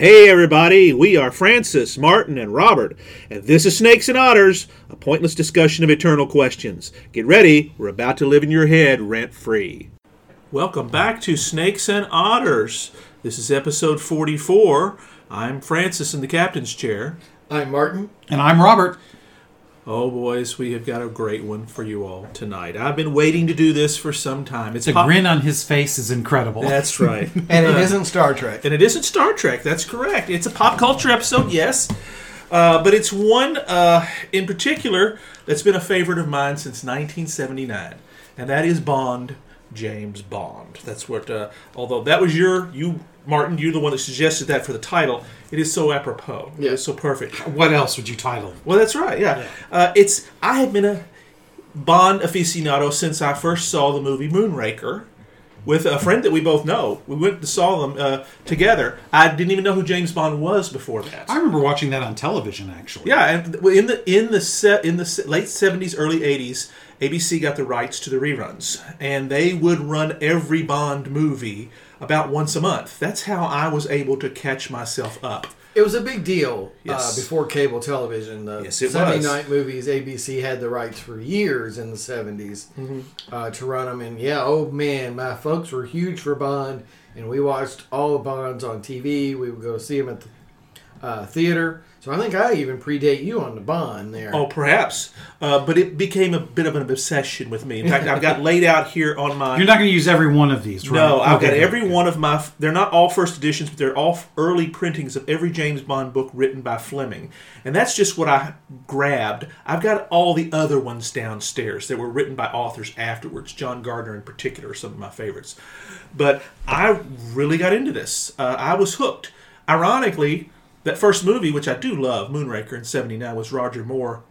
Hey, everybody, we are Francis, Martin, and Robert, and this is Snakes and Otters, a pointless discussion of eternal questions. Get ready, we're about to live in your head rent free. Welcome back to Snakes and Otters. This is episode 44. I'm Francis in the captain's chair. I'm Martin. And I'm Robert. Oh, boys, we have got a great one for you all tonight. I've been waiting to do this for some time. It's a pop- grin on his face is incredible. That's right. And it isn't Star Trek. And it isn't Star Trek. That's correct. It's a pop culture episode, yes. Uh, but it's one uh, in particular that's been a favorite of mine since 1979, and that is Bond, James Bond. That's what. Uh, although that was your you, Martin, you're the one that suggested that for the title. It is so apropos. Yeah. It's so perfect. What else would you title? Well, that's right. Yeah, Uh, it's. I have been a Bond aficionado since I first saw the movie Moonraker with a friend that we both know. We went and saw them uh, together. I didn't even know who James Bond was before that. I remember watching that on television, actually. yeah, and in the in the set in the se- late seventies, early eighties, ABC got the rights to the reruns, and they would run every Bond movie about once a month. That's how I was able to catch myself up. It was a big deal Yes. uh, before cable television. The Yes, it Sunday was. night movies, ABC had the rights for years in the 70s Mm-hmm. uh, to run them. And yeah, oh man, my folks were huge for Bond, and we watched all the Bonds on TV. We would go see them at the uh, theater. So I think I even predate you on the Bond there. Oh, perhaps, uh, but it became a bit of an obsession with me. In fact, I've got laid out here on my. You're not going to use every one of these, right? No, I've got every one of my. They're not all first editions, but they're all early printings of every James Bond book written by Fleming, and that's just what I grabbed. I've got all the other ones downstairs that were written by authors afterwards. John Gardner, in particular, are some of my favorites. But I really got into this. Uh, I was hooked. Ironically, that first movie, which I do love, Moonraker in '79, was Roger Moore.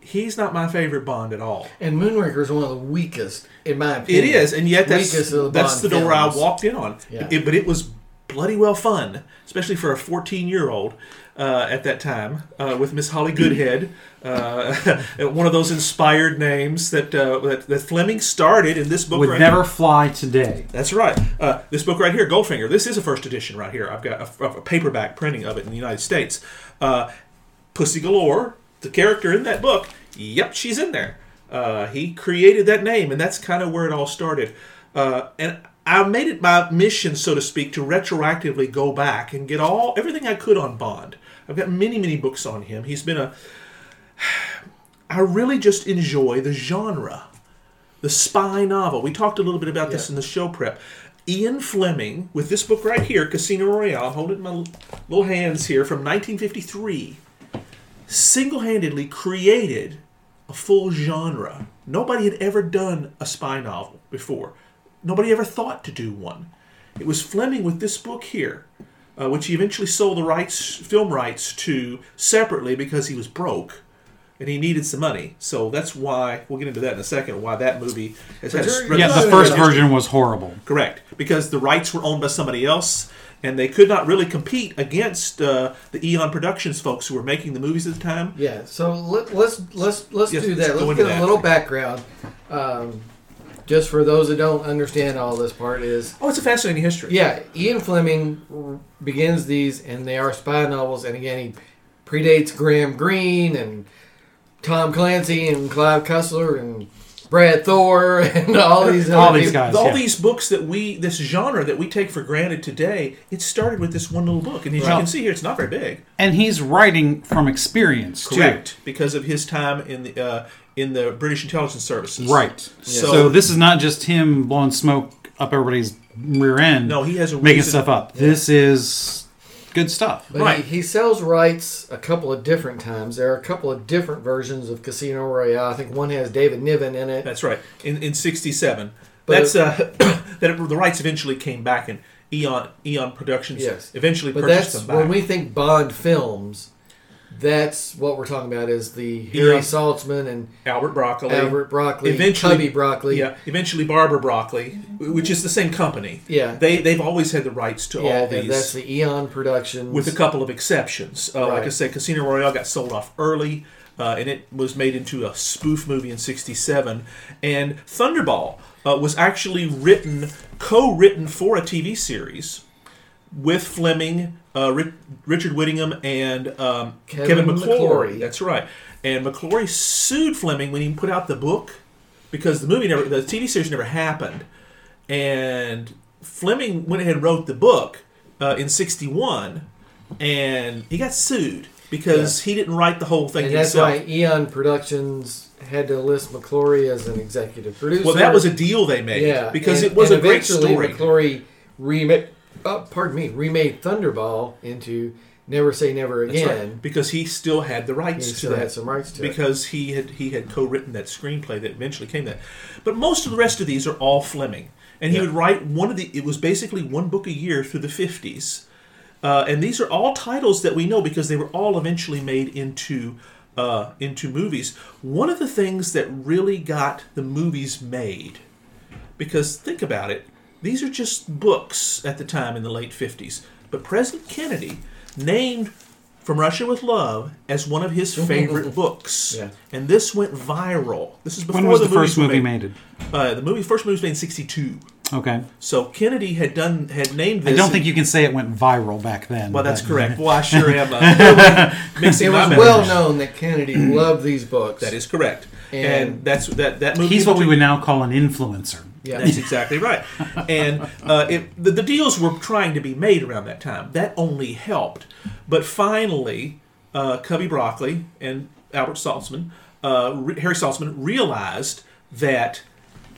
He's not my favorite Bond at all. And Moonraker is one of the weakest, in my opinion. It is, and yet that's the that's the door I walked in on. Yeah. It- but it was bloody well fun, especially for a 14 year old uh, at that time uh, with Miss Holly Goodhead, uh, one of those inspired names that, uh, that that Fleming started in this book. Would right never here. fly today. That's right. Uh, this book right here, Goldfinger. This is a first edition right here. I've got a, a paperback printing of it in the United States. Uh, Pussy Galore, the character in that book. Yep, she's in there. Uh, he created that name, and that's kind of where it all started. Uh, and I made it my mission, so to speak, to retroactively go back and get all everything I could on Bond. I've got many, many books on him. He's been a. I really just enjoy the genre the spy novel. We talked a little bit about this in the show prep. Ian Fleming, with this book right here, Casino Royale, I'm holding it in my little hands here from 1953, single handedly created a full genre. Nobody had ever done a spy novel before, nobody ever thought to do one. It was Fleming with this book here, uh, which he eventually sold the rights, film rights to separately because he was broke and he needed some money. So that's why we'll get into that in a second. Why that movie has had. you're- a- Yeah, the first no, no. version was horrible. Correct, because the rights were owned by somebody else, and they could not really compete against uh, the Eon Productions folks who were making the movies at the time. Yeah, so let, let's let's let's Yes, do let's that. go Let's into get that. a little background, um, just for those that don't understand all this part. Is Oh, it's a fascinating history. yeah, Ian Fleming begins these, and they are spy novels. And again, he predates Graham Greene and Tom Clancy and Clive Cussler and Brad Thor and all these All other these people. guys. all yeah. these books that we, this genre that we take for granted today, it started with this one little book, and as you can see here, it's not very big. And he's writing from experience, too. Correct, because of his time in the uh, in the British intelligence services. Right. So- So, this is not just him blowing smoke up everybody's rear end. No, he has a making reason- stuff up. This is good stuff. But Right. he, he sells rights a couple of different times. There are a couple of different versions of Casino Royale. I think one has David Niven in it. That's right. In in '67, But that's uh, that the rights eventually came back, and Eon Eon Productions Yes. eventually But purchased that's them back. when we think Bond films. That's what we're talking about is the Harry Yeah. Saltzman and Albert Broccoli, Albert Broccoli, Eventually- Cubby Broccoli. yeah, eventually Barbara Broccoli, which is the same company. Yeah. They they've always had the rights to Yeah, all and that's the Eon Productions. with a couple of exceptions. Uh, Like I Right. said, Casino Royale got sold off early. Uh, and it was made into a spoof movie in '67. And Thunderball uh, was actually written, co-written for a TV series with Fleming, uh, Ri- Richard Whittingham and um, Kevin Kevin, McClory. McClory. That's right. And McClory sued Fleming when he put out the book because the movie never, the TV series never happened, and Fleming went ahead and wrote the book uh, in '61, and he got sued because he didn't write the whole thing And that's himself. why Eon Productions had to list McClory as an executive producer. Well, that was a deal they made yeah because and- it was and a great story. McClory remade. Oh, pardon me, remade Thunderball into Never Say Never Again. right, because he still had the He rights to still that. had some rights to it. because he had he had co-written that screenplay that eventually came that. But most of the rest of these are all Fleming, and he Yeah. would write one of the. It was basically one book a year through the fifties, uh, and these are all titles that we know because they were all eventually made into uh, into movies. One of the things that really got the movies made, because think about it, these are just books at the time in the late fifties. But President Kennedy named From Russia with Love as one of his favorite books. Yeah. And this went viral. This is before When was the, movies first movie made. made? Uh, the movie first movie was made in '62. Okay. So Kennedy had done had named this. I don't think you can say it went viral back then. Well, that's but- correct. Well, I sure am uh, mixing It was memories. well known that Kennedy loved these books. That is correct. And, And- that's that that movie. He's what we would now call an influencer. Yeah. That's exactly right. And uh, it, the, the deals were trying to be made around that time. That only helped. But finally, uh, Cubby Broccoli and Albert Saltzman, uh, Re- Harry Saltzman, realized that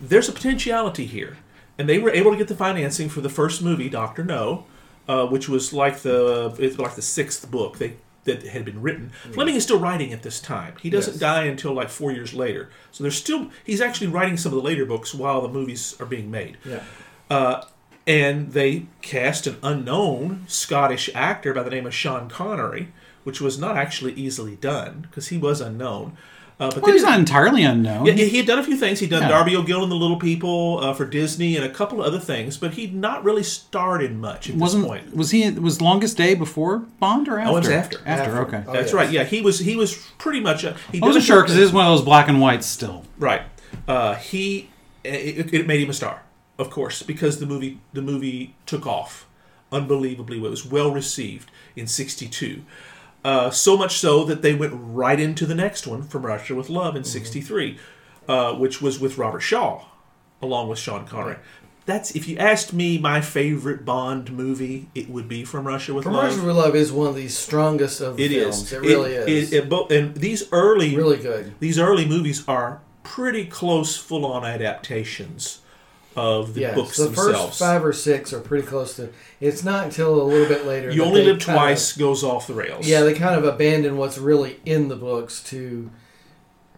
there's a potentiality here. And they were able to get the financing for the first movie, Doctor No, uh, which was like the it's like the sixth book they, that had been written. Fleming is still writing at this time. He doesn't Yes. die until like four years later. So there's still he's actually writing some of the later books while the movies are being made. Yeah. Uh, and they cast an unknown Scottish actor by the name of Sean Connery, which was not actually easily done because he was unknown. Uh, but Well, he's not entirely unknown. yeah, he he had done a few things. He'd done Yeah. Darby O'Gill and the Little People uh, for Disney and a couple of other things, but he'd not really starred in much at Wasn't point. was he was Longest Day before Bond or after? Oh, it was after. After, After. okay. Oh, That's yes. right. Yeah, he was he was pretty much. A, he I wasn't a sure couple because it is one of those black and whites still. Right. Uh, he it, it made him a star, of course, because the movie the movie took off unbelievably. It was well received in '62. Uh, so much so that they went right into the next one, From Russia with Love, in '63, uh, which was with Robert Shaw, along with Sean Connery. That's if you asked me my favorite Bond movie, it would be From Russia with From Love. Russia with Love is one of the strongest of the It films. is. It really is. It, it, and these early really good. these early movies are pretty close, full-on adaptations of the Yes, books the themselves. first five or six are pretty close to. It's not until a little bit later. you only live kind of- twice goes off the rails. yeah, they kind of abandon what's really in the books to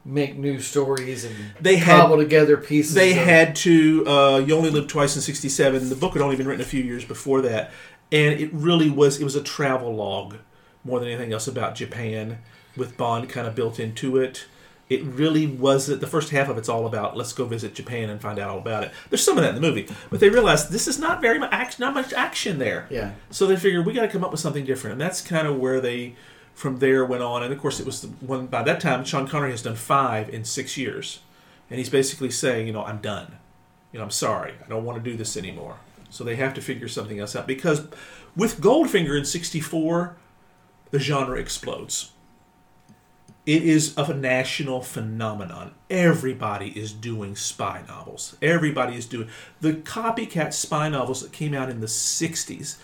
make new stories and They had- cobble together pieces. they of- had to. Uh, you only live twice in '67. The book had only been written a few years before that, and it really was. It was a travel log more than anything else about Japan, with Bond kind of built into it. It really wasn't. The first half of it's all about let's go visit Japan and find out all about it. There's some of that in the movie, but they realized this is not very much action, not much action there. Yeah. So they figured we got to come up with something different, and that's kind of where they, from there, went on. And of course, it was the one by that time. Sean Connery has done five in six years, and he's basically saying, you know, I'm done. You know, I'm sorry, I don't want to do this anymore. So they have to figure something else out because with Goldfinger in '64, the genre explodes. It is of a national phenomenon. Everybody is doing spy novels. Everybody is doing the copycat spy novels that came out in the '60s.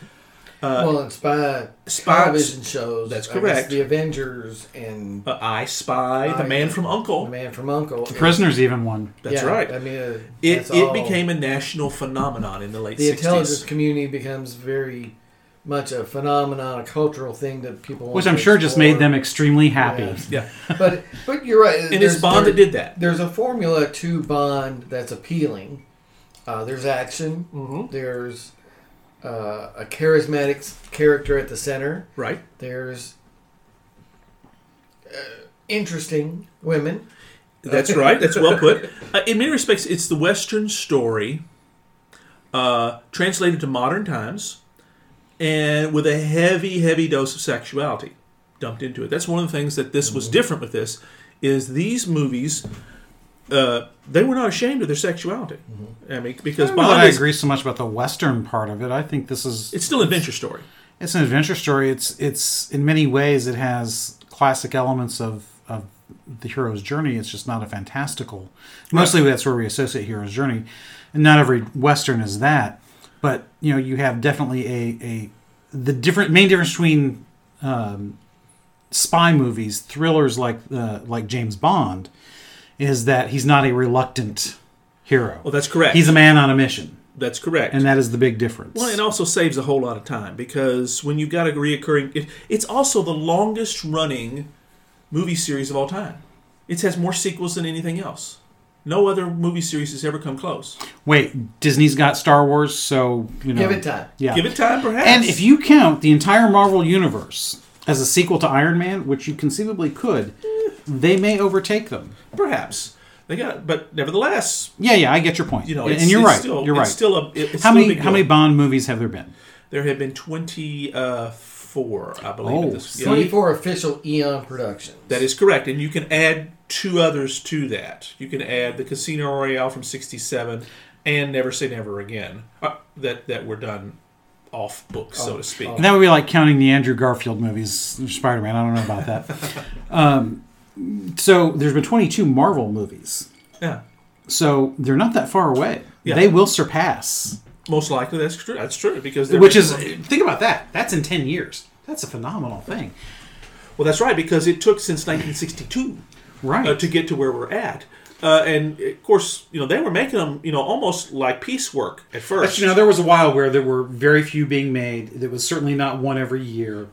well, and spy Spy- television shows. That's correct. the Avengers and Uh, I Spy, The Man from Uncle. The Man from Uncle. The Prisoners even one. That's Yeah, right. I mean, uh, It it all- became a national phenomenon in the late the intelligence community becomes very much a phenomenon, a cultural thing that people. want Which to I'm sure just made them extremely happy. Yeah. Yeah, But but you're right. and it's Bond that did that. There's a formula to Bond that's appealing. Uh, there's action. Mm-hmm. There's uh, a charismatic character at the center. Right. There's uh, interesting women. That's right. That's well put. Uh, in many respects, it's the Western story uh, translated to modern times, and with a heavy, heavy dose of sexuality dumped into it. That's one of the things that this was different with. This is these movies. Uh, they were not ashamed of their sexuality. I mean, I because that Bond I is agree so much about the Western part of it. I think this is it's still an adventure story. It's an adventure story. It's it's in many ways it has classic elements of of the hero's journey. It's just not a fantastical. Mostly that's where we associate hero's journey, and not every western is that. But you know, you have definitely a a the different main difference between um, spy movies, thrillers like uh, like James Bond, is that he's not a reluctant hero. Well, that's correct. He's a man on a mission, that's correct. and that is the big difference. Well, it also saves a whole lot of time because when you've got a reoccurring, it, it's also the longest running movie series of all time. It has more sequels than anything else. No other movie series has ever come close. Wait, Disney's got Star Wars, so you know. Give it time. Yeah. Give it time, perhaps. And if you count the entire Marvel universe as a sequel to Iron Man, which you conceivably could, they may overtake them. perhaps they got, but nevertheless, Yeah, yeah, I get your point. you know, and you're it's right. Still, you're right. It's still a. It's how still a many big how many. Bond movies have there been? There have been twenty uh, four, I believe. Oh, this, yeah. 24 official Eon Productions. That is correct, and you can add two others to that. You can add the Casino Royale from '67 and Never Say Never Again. Uh, that that were done off book, so to speak. And that would be like counting the Andrew Garfield movies, Spider Man. I don't know about that. um, so there's been 22 Marvel movies. Yeah, So they're not that far away. Yeah. They will surpass. most likely that's true. That's true because they're Which is, think about that. That's in 10 years. That's a phenomenal thing. well, that's right because it took since 1962 Right. uh, to get to where we're at. Uh, and of course, you know they were making them, you know, almost like piecework at first. But you know, there was a while where there were very few being made. There was certainly not one every year.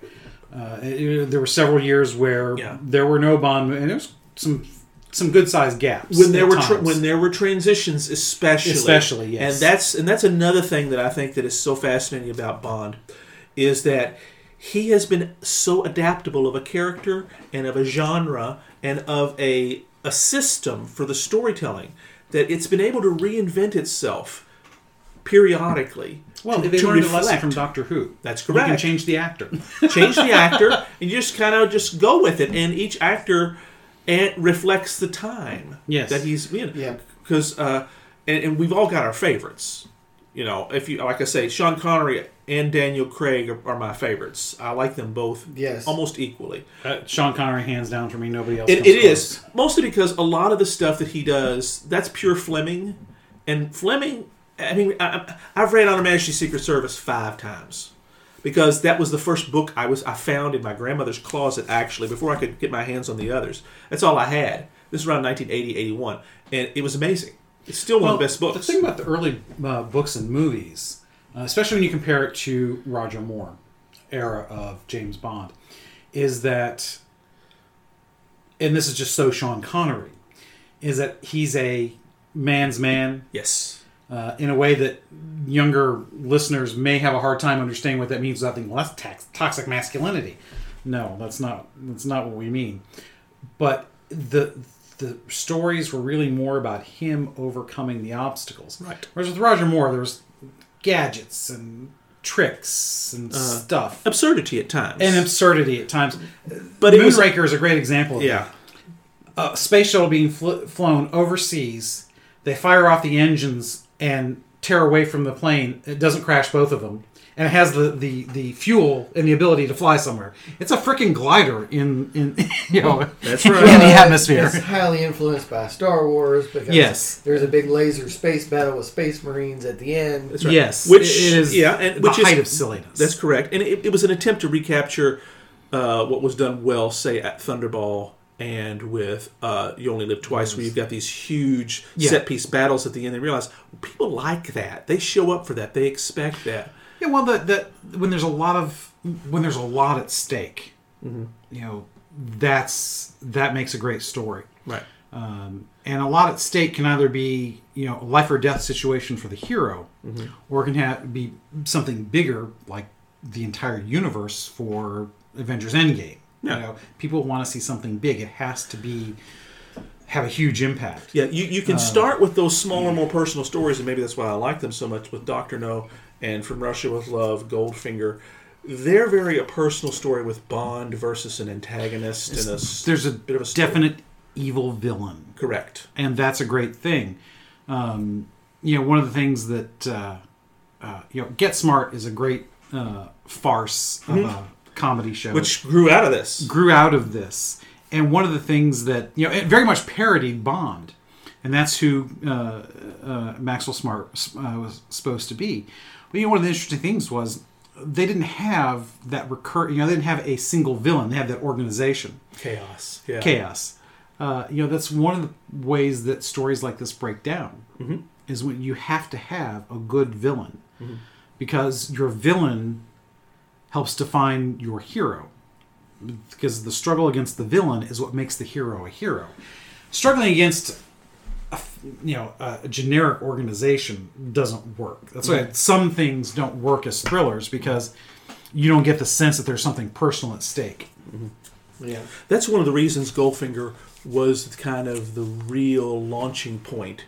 Uh, it- there were several years where Yeah. there were no Bond, and there was some some good sized gaps when there were tra- when there were transitions, especially, Especially, yes. and that's and that's another thing that I think that is so fascinating about Bond, is that he has been so adaptable of a character and of a genre and of a a system for the storytelling that it's been able to reinvent itself periodically. well, to, they to learned a lesson reflect. from Doctor Who. That's correct. You can change the actor. change the actor and you just kind of just go with it and each actor and reflects the time Yes. that he's in Yeah. because uh and, and we've all got our favorites you know if you like i say sean connery and daniel craig are, are my favorites i like them both Yes. almost equally Uh, Sean Connery, hands down for me. Nobody else. it, comes it close. is mostly because a lot of the stuff that he does that's pure fleming and fleming i mean I, I- i've read on her majesty's secret service five times because that was the first book i was i found in my grandmother's closet actually before i could get my hands on the others that's all i had this is around 1980 81 and it was amazing it's still one of the best books The thing about the early uh, books and movies, uh, especially when you compare it to Roger Moore era of James Bond, is that, and this is just so Sean Connery, is that he's a man's man yes uh, in a way that younger listeners may have a hard time understanding what that means without thinking, well, that's tax- toxic masculinity. No, that's not. That's not what we mean. But the the stories were really more about him overcoming the obstacles. Right. Whereas with Roger Moore, there was gadgets and tricks and uh, stuff absurdity at times and absurdity at times. but was Moonraker is a great example. Of yeah a space shuttle being fl- flown overseas. They fire off the engines and tear away from the plane. It doesn't crash both of them, and it has the, the, the fuel and the ability to fly somewhere. It's a freaking glider in in you know That's in the atmosphere. It's highly influenced by Star Wars because Yes. there's a big laser space battle with space marines at the end. That's right. Yes, which it is yeah, and the which is height of silliness. That's correct, and it, it was an attempt to recapture uh, what was done well, say at Thunderball and with uh, You Only Live Twice, where you've got these huge Yeah. set piece battles at the end. They realize well, people like that; they show up for that, they expect that. Yeah, well, that that when there's a lot of when there's a lot at stake, Mm-hmm. you know, that's that makes a great story. Right. Um, and a lot at stake can either be you know a life or death situation for the hero, Mm-hmm. or it can have, be something bigger like the entire universe for Avengers Endgame. Yeah. You know, people want to see something big. It has to be have a huge impact. Yeah, you, you can start with those smaller, more personal stories, and maybe that's why I like them so much with Doctor No and From Russia with Love, Goldfinger. They're very a personal story with Bond versus an antagonist and a There's a bit of a story. definite evil villain. correct. and that's a great thing. Um, you know, one of the things that uh, uh, you know, Get Smart is a great uh, farce of a comedy show, Which grew out of this. grew out of this. And one of the things that you know, it very much parodied Bond, and that's who uh, uh, Maxwell Smart uh, was supposed to be. But you know, one of the interesting things was they didn't have that recur. You know, they didn't have a single villain. They had that organization, KAOS. Yeah. KAOS. Uh, you know, that's one of the ways that stories like this break down. Mm-hmm. Is when you have to have a good villain, because your villain helps define your hero because the struggle against the villain is what makes the hero a hero. Struggling against a, f- you know a generic organization doesn't work. That's why some things don't work as thrillers because you don't get the sense that there's something personal at stake. Mm-hmm. Yeah. That's one of the reasons Goldfinger was kind of the real launching point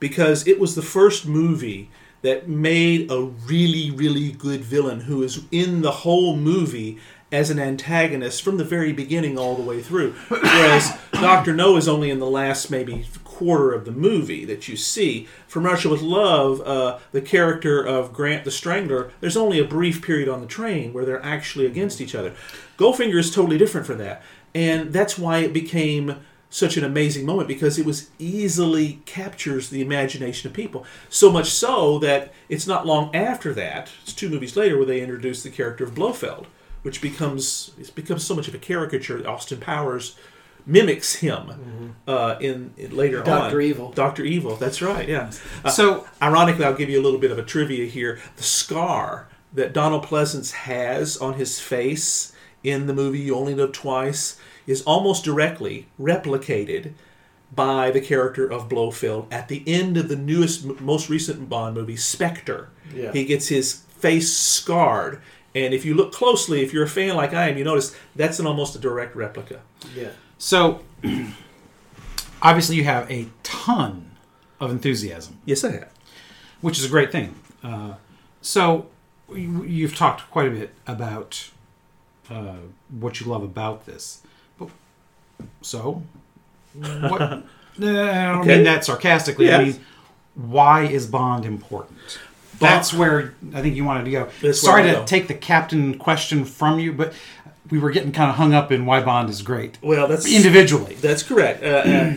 because it was the first movie that made a really, really good villain who is in the whole movie as an antagonist from the very beginning all the way through. Whereas Dr. No is only in the last maybe quarter of the movie that you see. From Russia with Love, uh, the character of Grant the Strangler, there's only a brief period on the train where they're actually against each other. Goldfinger is totally different from that. And that's why it became such an amazing moment because it was easily captures the imagination of people. So much so that it's not long after that, it's two movies later where they introduce the character of Blofeld, which becomes it's becomes so much of a caricature. Austin Powers mimics him uh, in, in later on. Dr. Evil. Doctor Evil. That's right. Yeah. Uh, So ironically, I'll give you a little bit of a trivia here. The scar that Donald Pleasence has on his face in the movie You Only Live Twice is almost directly replicated by the character of Blofeld at the end of the newest, most recent Bond movie, Spectre. Yeah. He gets his face scarred. And if you look closely, if you're a fan like I am, you notice that's an almost a direct replica. Yeah. So obviously you have a ton of enthusiasm. Yes, I have. which is a great thing. Uh, so you- you've talked quite a bit about uh, what you love about this. But, so what? No, I don't Okay. mean that sarcastically. I mean, why is Bond important? That's where I think you wanted to go. That's Sorry to go. take the captain question from you, but we were getting kind of hung up in why Bond is great Well, that's individually. That's correct. Uh, uh,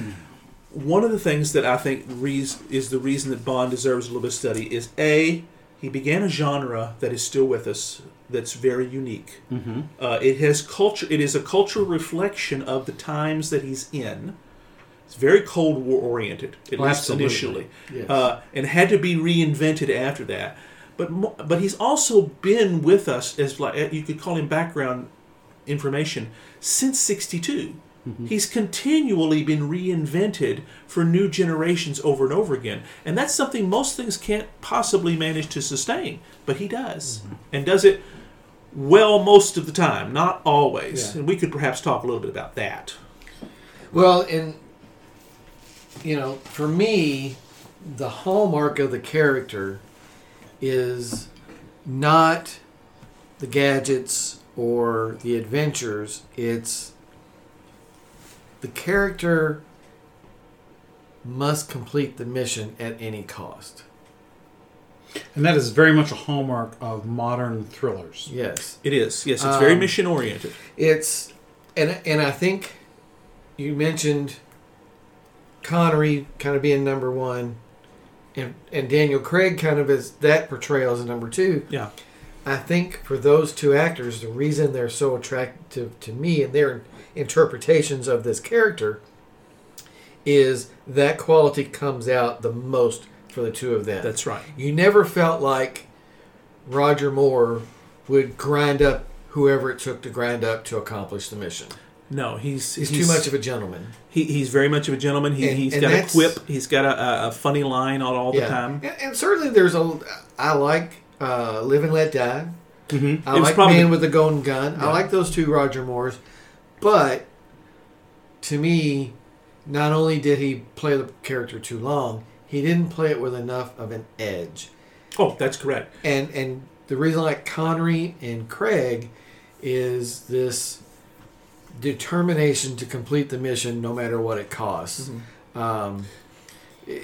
one of the things that I think is the reason that Bond deserves a little bit of study is a he began a genre that is still with us that's very unique. Mm-hmm. Uh, it has culture. It is a cultural reflection of the times that he's in. It's very Cold War oriented, at Well, least absolutely. initially, Yes. uh, and had to be reinvented after that. But but he's also been with us as like you could call him background information since 62 mm-hmm. he's continually been reinvented for new generations over and over again. And that's something most things can't possibly manage to sustain but he does. Mm-hmm. And does it well most of the time not always. Yeah. and we could perhaps talk a little bit about that. Well, and you know, for me, the hallmark of the character is not the gadgets or the adventures. It's the character must complete the mission at any cost. And that is very much a hallmark of modern thrillers. Yes. it is yes it's very Um, mission oriented It's and and I think you mentioned Connery kind of being number one, and and Daniel Craig kind of as that portrayal as number two. yeah I think for those two actors, the reason they're so attractive to me and their interpretations of this character is that quality comes out the most for the two of them. that's right You never felt like Roger Moore would grind up whoever it took to grind up to accomplish the mission. no he's He's, too much of a gentleman. he, he's very much of a gentleman he, And- he's and got a quip he's got a, a, funny line on all the time And, and certainly there's a. I like uh, Live and Let Die. Mm-hmm. I like probably Man with the Golden Gun. I like those two Roger Moores. But to me, not only did he play the character too long, he didn't play it with enough of an edge. oh that's correct and and the reason I like Connery and Craig is this determination to complete the mission no matter what it costs. Um, i-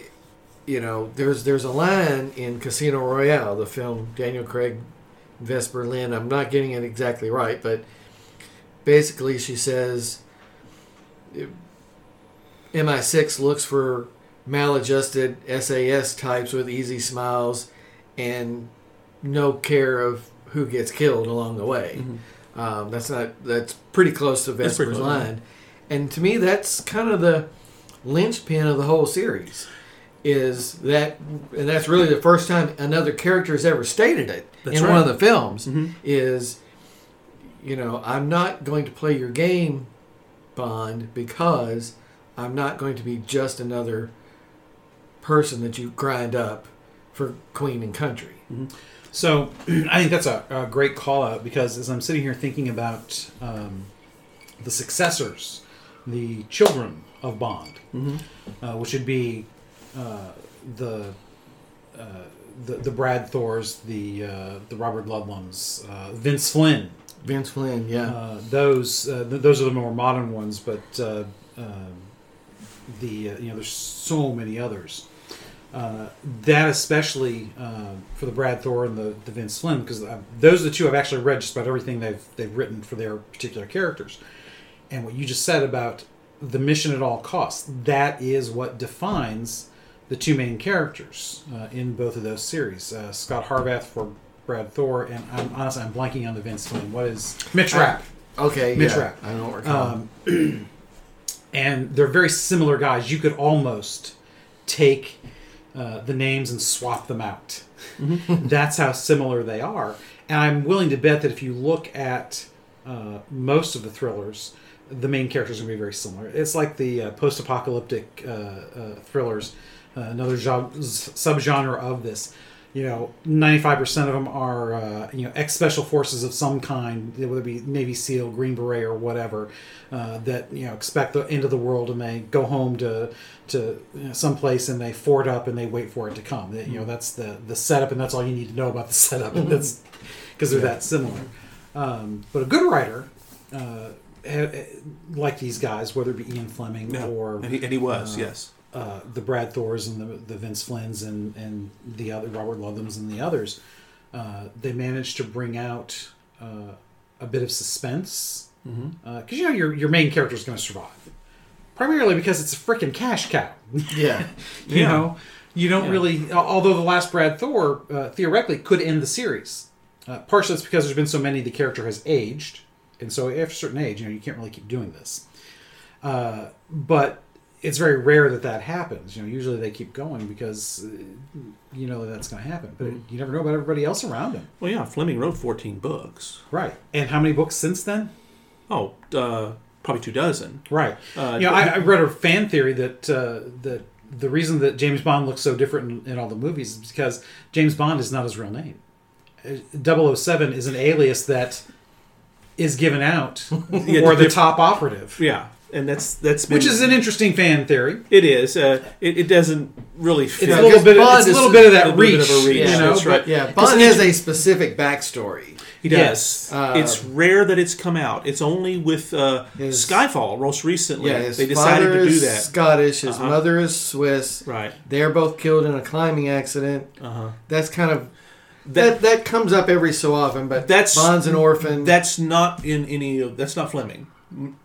you know, there's there's a line in Casino Royale, the film Daniel Craig Vesper Lynd. I'm not getting it exactly right, but basically she says MI6 looks for maladjusted SAS types with easy smiles and no care of who gets killed along the way. Um, that's not that's pretty close to Vesper's yeah. line, and to me that's kind of the linchpin of the whole series. Is that and that's really the first time another character has ever stated it That's in right. one of the films. Mhm. Is you know I'm not going to play your game, Bond, because I'm not going to be just another person that you grind up for Queen and Country. So I think that's a, a great call out because as I'm sitting here thinking about um, the successors, the children of Bond, uh, which would be uh, the, uh, the the Brad Thors, the uh, the Robert Ludlums, uh, Vince Flynn. Vince Flynn, yeah. Uh, those uh, th- those are the more modern ones, but uh, um the uh, you know there's so many others. Uh, that especially for the Brad Thor and the, the Vince Flynn because those are the two I've actually read just about everything they've they've written for their particular characters. And what you just said about the mission at all costs that is what defines the two main characters uh, in both of those series. Uh, Scot Harvath for Brad Thor, and I'm honestly I'm blanking on the Vince Flynn. What is Mitch Rapp? Okay, Mitch yeah. Rapp. I don't recall. Um, and they're very similar guys. You could almost take uh, the names and swap them out. That's how similar they are. And I'm willing to bet that if you look at uh, most of the thrillers, the main characters are going to be very similar. It's like the uh, post-apocalyptic uh, uh, thrillers, uh, another genre, subgenre of this. You know, 95% of them are, uh, you know, ex-special forces of some kind, whether it be Navy SEAL, Green Beret, or whatever, uh, that, you know, expect the end of the world and they go home to, to you know, someplace and they ford up and they wait for it to come. You know, that's the, the setup and that's all you need to know about the setup. And that's because they're that similar. Um, but a good writer, uh, ha- like these guys, whether it be Ian Fleming Yeah. or and, he, and he was, uh, yes. Uh, the Brad Thors and the, the Vince Flynns and, and the other Robert Ludlums and the others, uh, they managed to bring out uh, a bit of suspense because you know your your main character is going to survive, primarily because it's a freaking cash cow. yeah. you Yeah. know, you don't Yeah. really. Although the last Brad Thor uh, theoretically could end the series, uh, partially it's because there's been so many. The character has aged, and so after a certain age, you know, you can't really keep doing this. Uh, but it's very rare that that happens. You know, usually they keep going because uh, you know that's going to happen. But you never know about everybody else around him, Well, yeah, Fleming wrote 14 books. right? And how many books since then? Oh, uh, probably two dozen. Right. Uh, you know, I, I read a fan theory that uh, that the reason that James Bond looks so different in, in all the movies is because James Bond is not his real name. Uh, 007 is an alias that is given out Yeah, or the top operative, Yeah, and that's that's been, which is an interesting fan theory. it is. Uh, it, it doesn't really fit. It's a little bit. Bond It's a little bit of that reach, bit of a reach, you yeah, know. that's right. but- Yeah, 'cause Bond has a specific backstory. He Yes. does. Uh, it's rare that it's come out. It's only with uh, His- Skyfall most recently. Yeah, his they decided father to do is that. Scottish, his Uh-huh. mother is Swiss. Right. They're both killed in a climbing accident. Uh huh. That's kind of That, that that comes up every so often, but That's- Bond's an orphan. that's not in any of. That's not Fleming.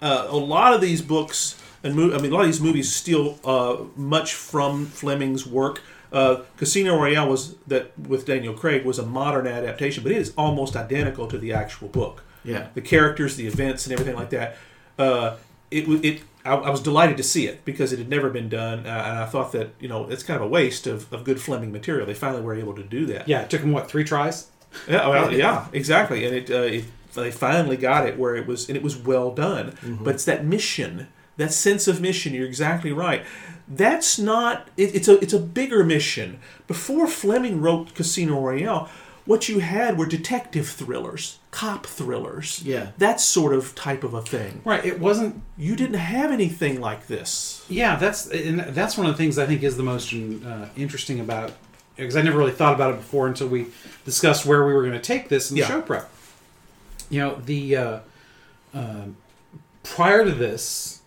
Uh, a lot of these books and mo- I mean a lot of these movies steal uh, much from Fleming's work. Uh, Casino Royale was that with Daniel Craig was a modern adaptation, but it is almost identical to the actual book. yeah. the characters, the events, and everything like that. Uh, it it I, I was delighted to see it because it had never been done, uh, and I thought that you know it's kind of a waste of, of good Fleming material. They finally were able to do that. yeah, it took them what three tries? Yeah, well, yeah, exactly. And it, uh, it they finally got it where it was and it was well done. But it's that mission, that sense of mission. You're exactly right. That's not. It, it's a it's a bigger mission. Before Fleming wrote Casino Royale, what you had were detective thrillers, cop thrillers. Yeah. that sort of type of a thing. Right. It wasn't You didn't have anything like this. Yeah, that's and that's one of the things I think is the most uh, interesting about because I never really thought about it before until we discussed where we were going to take this in the Yeah. show prep. You know, the uh, um prior to this,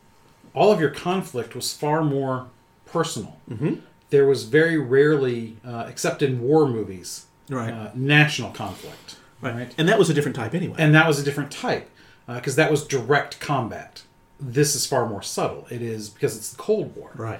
all of your conflict was far more personal. Mm-hmm. There was very rarely, uh, except in war movies, Right. uh, national conflict. right? And that was a different type anyway. and that was a different type because that was direct combat. This is far more subtle. It is because it's the Cold War, right.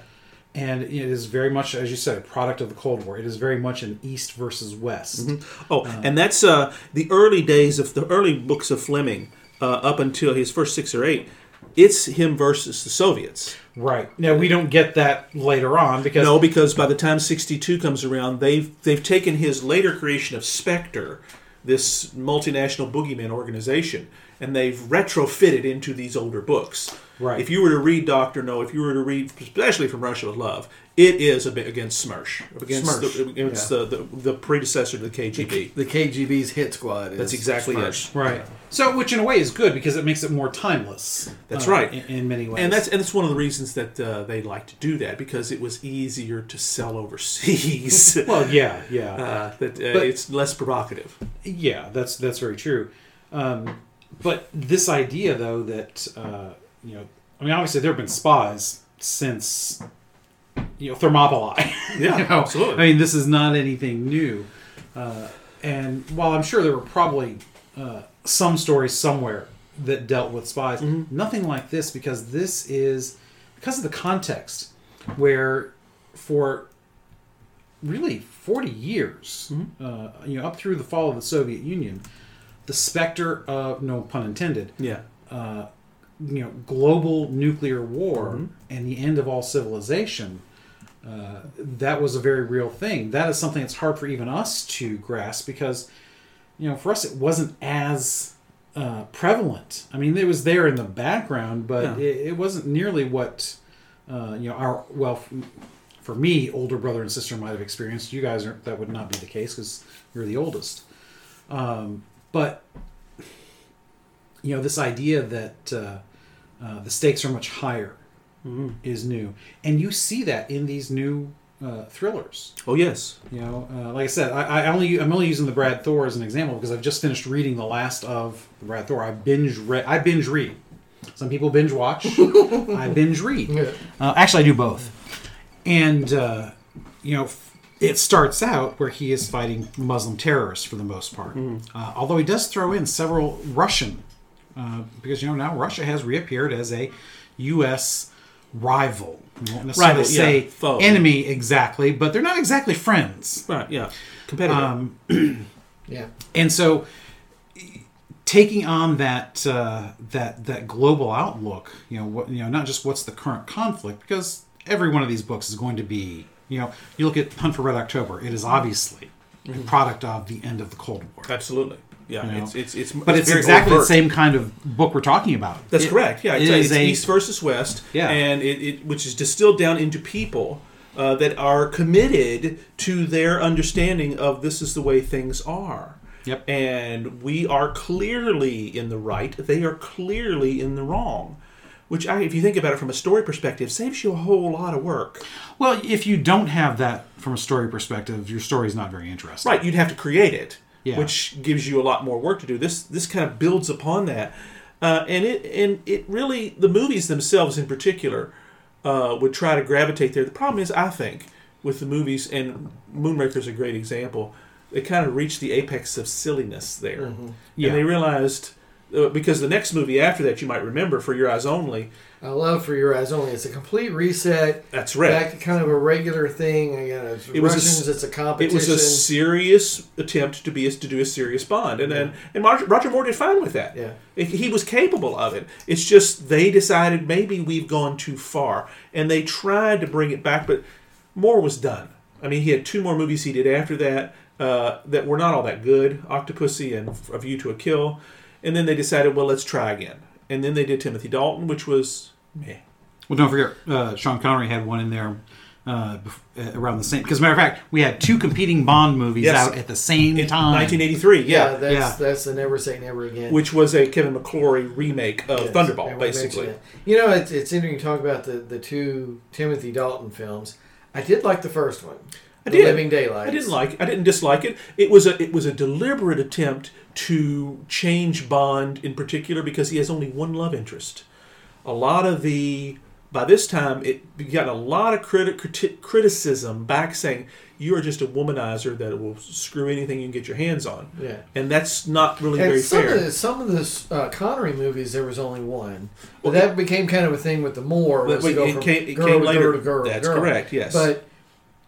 And it is very much, as you said, a product of the Cold War. It is very much an East versus West. Oh, and that's uh, the early days of the early books of Fleming uh, up until his first six or eight. It's him versus the Soviets. Right now, we don't get that later on because No, because by the time '62 comes around, they've they've taken his later creation of Spectre, this multinational boogeyman organization, and they've retrofitted into these older books. Right. If you were to read Doctor No, if you were to read, especially from Russia with Love, it is a bit against Smersh, against Smersh, the, against yeah. the, the the predecessor to the KGB. The KGB's hit squad. Is That's exactly it. Right. So, which in a way is good because it makes it more timeless. That's uh, right. in, in many ways. And that's and that's one of the reasons that uh, they like to do that because it was easier to sell overseas. well, yeah, yeah. uh, that uh, But- it's less provocative. Yeah, that's that's very true. Um, but this idea, though, that uh, you know, I mean, obviously there have been spies since you know Thermopylae. Yeah, You know, absolutely. I mean, this is not anything new. Uh, and while I'm sure there were probably uh, some stories somewhere that dealt with spies, Mm-hmm. nothing like this because this is because of the context where for really 40 years, Mm-hmm. uh, you know, up through the fall of the Soviet Union, the specter of no pun intended, Yeah. uh, you know, global nuclear war Mm-hmm. and the end of all civilization. Uh, that was a very real thing. That is something that's hard for even us to grasp because, you know, for us it wasn't as uh, prevalent. I mean, it was there in the background, but Yeah. it, it wasn't nearly what uh, you know our well. f- For me, older brother and sister might have experienced. You guys are that would not be the case because you're the oldest. Um, but you know, this idea that uh, uh, the stakes are much higher is new, and you see that in these new uh, thrillers. Oh yes. You know, uh, like I said, I, I only I'm only using the Brad Thor as an example because I've just finished reading the last of the Brad Thor. I binge read. I binge read. Some people binge watch. I binge read. Yeah. Uh, actually, I do both. And uh, you know, it starts out where he is fighting Muslim terrorists for the most part. Uh, although he does throw in several Russian, uh, because you know now Russia has reappeared as a U.S. rival. We won't necessarily Rival, yeah, say foe. enemy exactly, but they're not exactly friends. Right. Yeah. competitor. Um, Yeah. and so taking on that uh, that that global outlook you know what you know not just what's the current conflict because every one of these books is going to be you know you look at hunt for red october it is obviously a product of the end of the cold war Absolutely. Yeah. you know. It's it's it's. but it's very exactly overt. the same kind of book we're talking about That's It- correct. Yeah. it It's, it's a- East versus West. Yeah. And it, it which is distilled down into people. Uh, that are committed to their understanding of this is the way things are. Yep. And we are clearly in the right. They are clearly in the wrong. Which, I, if you think about it from a story perspective, saves you a whole lot of work. well if you don't have that from a story perspective your story is not very interesting Right, you'd have to create it, Yeah. which gives you a lot more work to do. This this kind of builds upon that, uh, and it and it really the movies themselves in particular uh, would try to gravitate there. The problem is, I think, with the movies and Moonraker's a great example. They kind of reached the apex of silliness there, Yeah. and they realized. Uh, because the next movie after that, you might remember, For Your Eyes Only. I love For Your Eyes Only. It's a complete reset. That's right. Back to kind of a regular thing. Again, it's It was a Russians. it's a It was a serious attempt to be to do a serious Bond, and then and Roger, Roger Moore did fine with that. Yeah. It- he was capable of it. It's just they decided maybe we've gone too far, and they tried to bring it back, but Moore was done. I mean, he had two more movies he did after that uh, that were not all that good, Octopussy and A View to a Kill, and then they decided, well, let's try again, and then they did Timothy Dalton, which was meh. Well, don't forget, uh, Sean Connery had one in there uh, uh, around the same. Because, matter of fact, we had two competing Bond movies Yes. out at the same In time. 1983, yeah, that's Yeah. that's the Never Say Never Again. which was a Kevin McClory remake of Yes, Thunderball, and we mentioned basically. You know, it's, it's interesting to talk about the, the two Timothy Dalton films. I did like the first one. I did. Living Daylights. I didn't like. I didn't dislike it. It was a. It was a deliberate attempt to change Bond in particular because he has only one love interest. A lot of the by this time, it got a lot of criti- criti- criticism back saying you are just a womanizer that will screw anything you can get your hands on, Yeah. and that's not really And very some fair. of the, some of the uh, Connery movies, there was only one, but that became kind of a thing with the more. But Was to wait, go it from came, it girl came to later. Girl to girl to That's girl. correct. Yes. But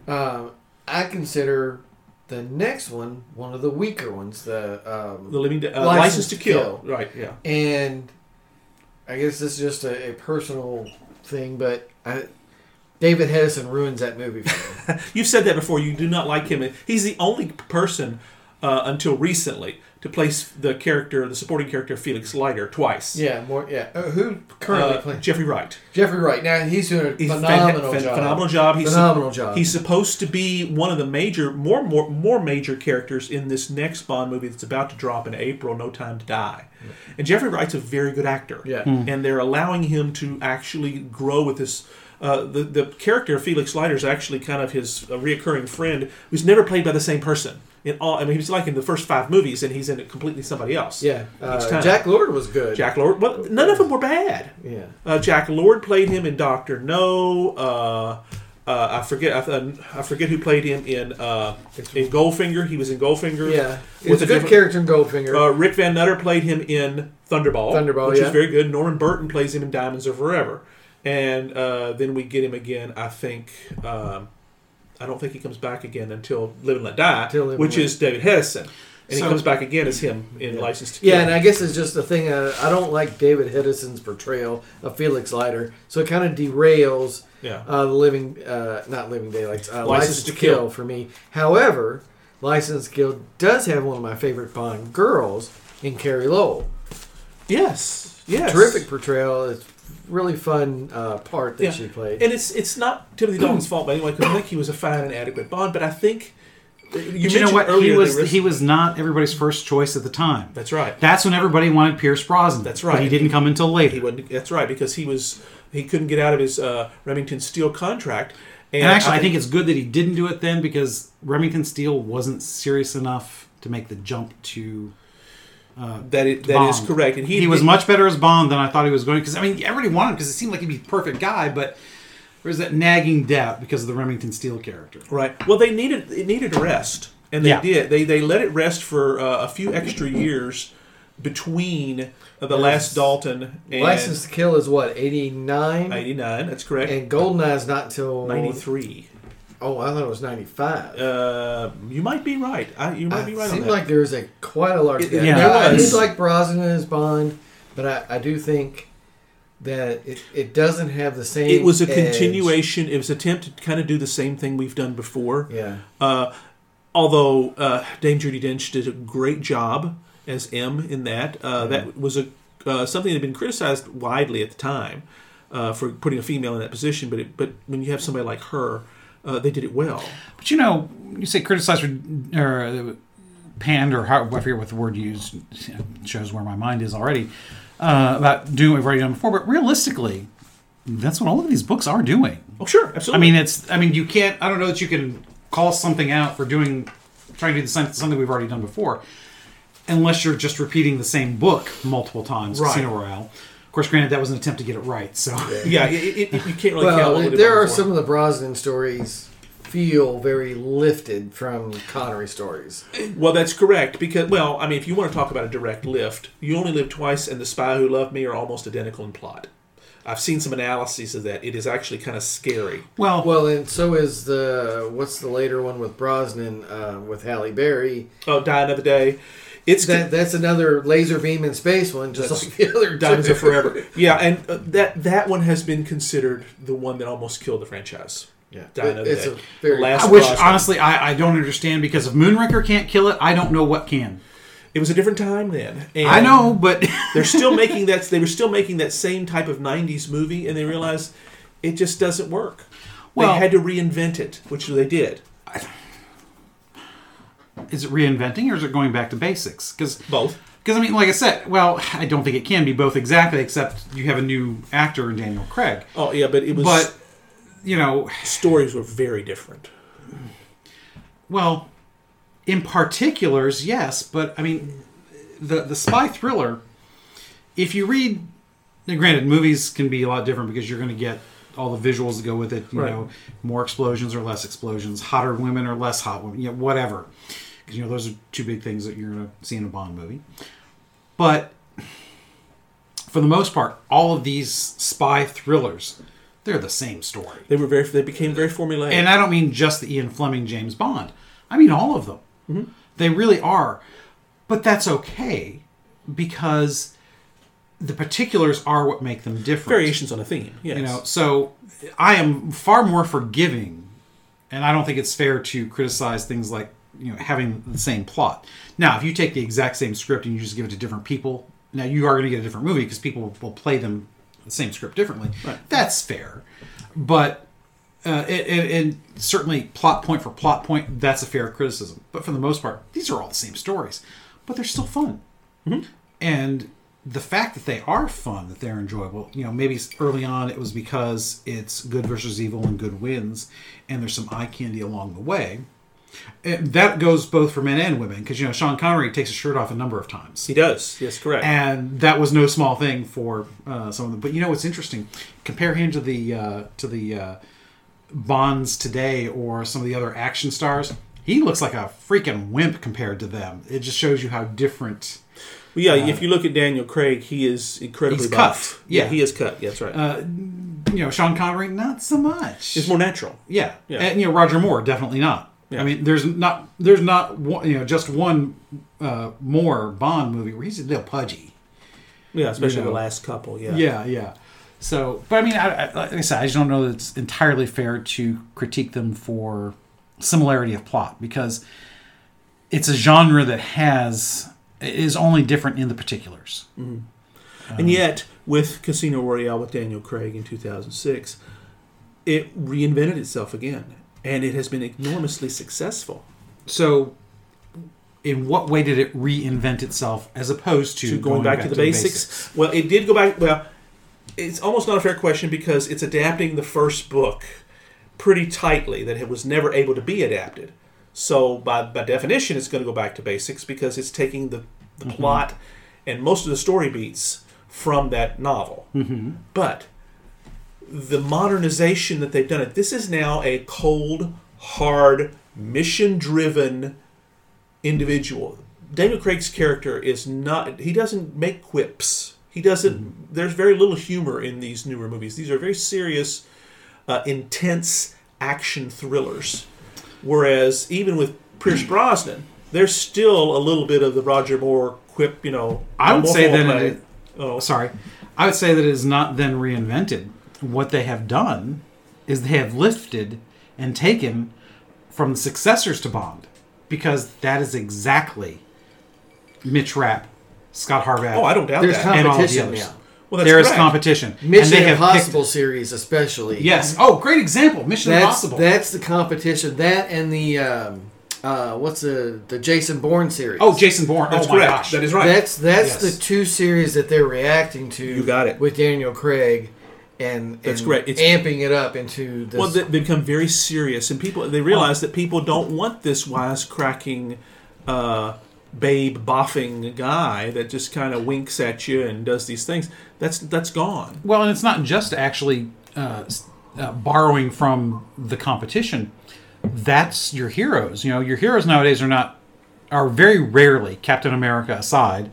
um, I consider the next one one of the weaker ones. The um, the living uh, License license, to to kill. Right. Yeah. and I guess this is just a, a personal thing, but I, David Hedison ruins that movie for me. You've said that before. You do not like him. He's the only person uh, until recently to place the character, the supporting character Felix Leiter, twice. yeah, more. Yeah, uh, who currently Uh, plays Jeffrey Wright. Jeffrey Wright? Now he's doing a He's phenomenal fan- job. Phenomenal job. He's Phenomenal job. He's supposed to be one of the major, more, more, more major characters in this next Bond movie that's about to drop in April. No Time to Die. And Jeffrey Wright's a very good actor. Yeah. And they're allowing him to actually grow with this. Uh, the the character of Felix Leiter is actually kind of his uh, reoccurring friend who's never played by the same person in all. I mean, he was like in the first five movies, and he's in it completely somebody else. Yeah, uh. Jack Lord was good. Jack Lord. Well, none of them were bad. Yeah. Uh, Jack Lord played him in Doctor No. Uh, uh, I forget. I, I forget who played him in uh, in Goldfinger. He was in Goldfinger. Yeah, With it's a good character in Goldfinger. Uh, Rick Van Nutter played him in Thunderball. Thunderball, which yeah. is very good. Norman Burton plays him in Diamonds Are Forever, and uh, then we get him again. I think. Um, I don't think he comes back again until Live and Let Die, Till Live which is David Hedison, and So- he comes back again as him in Yeah. License to Kill. yeah, and I guess it's just the thing. Uh, I don't like David Hedison's portrayal of Felix Leiter, so it kind of derails yeah. uh, the living, uh, not living daylights, uh, License License, to to Kill. Kill. for me. However, License to Kill does have one of my favorite Bond girls in Carrie Lowell. Yes. Yes. Terrific portrayal. It's really fun uh, part that Yeah. she played. And it's it's not Timothy Dalton's fault by anyone because I think he was a fine and adequate Bond, but I think you, you know what? He earlier was there he was not everybody's first choice at the time. That's right. That's when everybody wanted Pierce Brosnan. That's But right. he didn't come until He later. wouldn't. That's right because he was he couldn't get out of his uh, Remington Steele contract. And actually, I think it's good that he didn't do it then because Remington Steele wasn't serious enough to make the jump to. That it, that is Bond. correct. And he, He, was much better as Bond than I thought he was going. Because I mean, everybody wanted him because it seemed like he'd be the perfect guy, but there's that nagging doubt because of the Remington Steele character. right. Well, they needed it needed a rest, and they Yeah. did. They they let it rest for uh, a few extra years between uh, the last Dalton and License to Kill is what eighty nine, eighty nine. That's correct. and Goldeneye is not until Ninety three. Oh, I thought it was ninety five. Uh, you might be right. I, you might be right on seemed like there was a quite a large It- gap. yeah, I was. did like Brosnan as Bond, but I, I do think that it, it doesn't have the same. it was a edge. continuation. It was an attempt to kind of do the same thing we've done before. Yeah, Uh, although uh, Dame Judi Dench did a great job as M in that. Uh, That was a uh, something that had been criticized widely at the time uh, for putting a female in that position. But it, but when you have somebody like her, uh, they did it well. But you know, you say criticize or, or uh, panned or how, I forget what the word you used shows where my mind is already uh, about doing what we've already done before. But realistically, that's what all of these books are doing. Oh, sure, absolutely. I mean, it's. I mean, you can't. I don't know that you can call something out for doing, trying to do the same, something we've already done before, unless you're just repeating the same book multiple times. Right. Casino Royale. Of course, granted, that was an attempt to get it right. So yeah, it, it, it- you can't really well, what we did there are before. some of the Brosnan stories feel very lifted from Connery stories. Well, that's correct because well, I mean, if you want to talk about a direct lift, "You Only Live Twice" and "The Spy Who Loved Me" are almost identical in plot. I've seen some analyses of that. It is actually kind of scary. well, Well, and so is the what's the later one with Brosnan uh, with Halle Berry. Oh, Die Another Day. It's That that's another laser beam in space one, just That's like the other Diamonds. Are Forever. Yeah, and uh, that that one has been considered the one that almost killed the franchise. Yeah, Die Another it's a very Last- which honestly, I, I don't understand because if Moonraker can't kill it, I don't know what can. It was a different time then. And I know, but they're still making that. They were still making that same type of '90s movie, and they realized it just doesn't work. Well- they had to reinvent it, which they did. Is it reinventing or is it going back to basics? Because Both. Because I mean, like I said, well, I don't think it can be both exactly, except you have a new actor in Daniel Craig. Oh yeah, but it was. But you know, stories were very different. well, in particulars, yes, but I mean, the the spy thriller. If you read, now granted, movies can be a lot different because you're going to get all the visuals that go with it. You Right. know, more explosions or less explosions, hotter women or less hot women, you know, whatever. Because you know those are two big things that you're going to see in a Bond movie. But for the most part, all of these spy thrillers, they're the same story. They were very. They became very formulaic. And I don't mean just the Ian Fleming James Bond. I mean all of them. Mm-hmm. They really are. But that's okay because the particulars are what make them different. variations on a theme. Yes. You know, so I am far more forgiving, and I don't think it's fair to criticize things like you know having the same plot. Now, if you take the exact same script and you just give it to different people, now you are going to get a different movie because people will play them the same script differently. That's fair, but. Uh, and, and, and certainly, plot point for plot point, that's a fair criticism. But for the most part, these are all the same stories, but they're still fun and the fact that they are fun that they're enjoyable you know maybe early on it was because it's good versus evil and good wins and there's some eye candy along the way and that goes both for men and women because you know sean connery takes his shirt off a number of times he does. Yes, correct. and that was no small thing for uh, some of them. But you know what's interesting? Compare him to the uh, to the uh, Bonds today or some of the other action stars. He looks like a freaking wimp compared to them. It just shows you how different. Well, yeah, if you look at Daniel Craig, he is incredibly He's buff. cut. Yeah. he is cut. Yeah, that's right. Uh, you know, Sean Connery, not so much. it's more natural. yeah. Yeah. and you know Roger Moore, definitely not. Yeah. I mean, there's not there's not one, you know just one uh, more Bond movie where he's a little pudgy. Yeah, especially You know. the last couple. Yeah. Yeah, yeah. So, but I mean, I, I, like I said, I just don't know that it's entirely fair to critique them for similarity of plot because it's a genre that has is only different in the particulars. And yet, with Casino Royale with Daniel Craig in 2006, it reinvented itself again, and it has been enormously successful. So, in what way did it reinvent itself as opposed to, to going, back, to the basics. Well, it did go back. Well, it's almost not a fair question because it's adapting the first book pretty tightly that it was never able to be adapted. So by by definition, it's going to go back to basics because it's taking the, the plot and most of the story beats from that novel. Mm-hmm. But the modernization that they've done it. This is now a cold, hard, mission-driven individual. Daniel Craig's character is not. He doesn't make quips. He doesn't. There's very little humor in these newer movies. These are very serious, uh, intense action thrillers. Whereas even with Pierce Brosnan, there's still a little bit of the Roger Moore quip. You know, I would say that it- oh, Sorry, I would say that it is not then reinvented. What they have done is they have lifted and taken from the successors to Bond, because that is exactly Mitch Rapp, Scot Harvath. oh, I don't doubt There's that. and all the competition others. now. well, that's there is correct. competition. Mission and they have Impossible picked- series, especially. yes. Oh, great example. Mission that's Impossible. that's the competition. That and the um, uh, what's the the Jason Bourne series? oh, Jason Bourne. That's oh my correct. gosh. That is right. That's that's Yes. the two series that they're reacting to. You got it. with Daniel Craig, and That's and great. It's- amping it up into this. Well, they, they become very serious, and people they realize that people don't want this wisecracking, uh, babe boffing guy that just kind of winks at you and does these things. That's that's gone. Well, and it's not just actually uh, uh, borrowing from the competition. That's your heroes. You know, your heroes nowadays are not are very rarely, Captain America aside,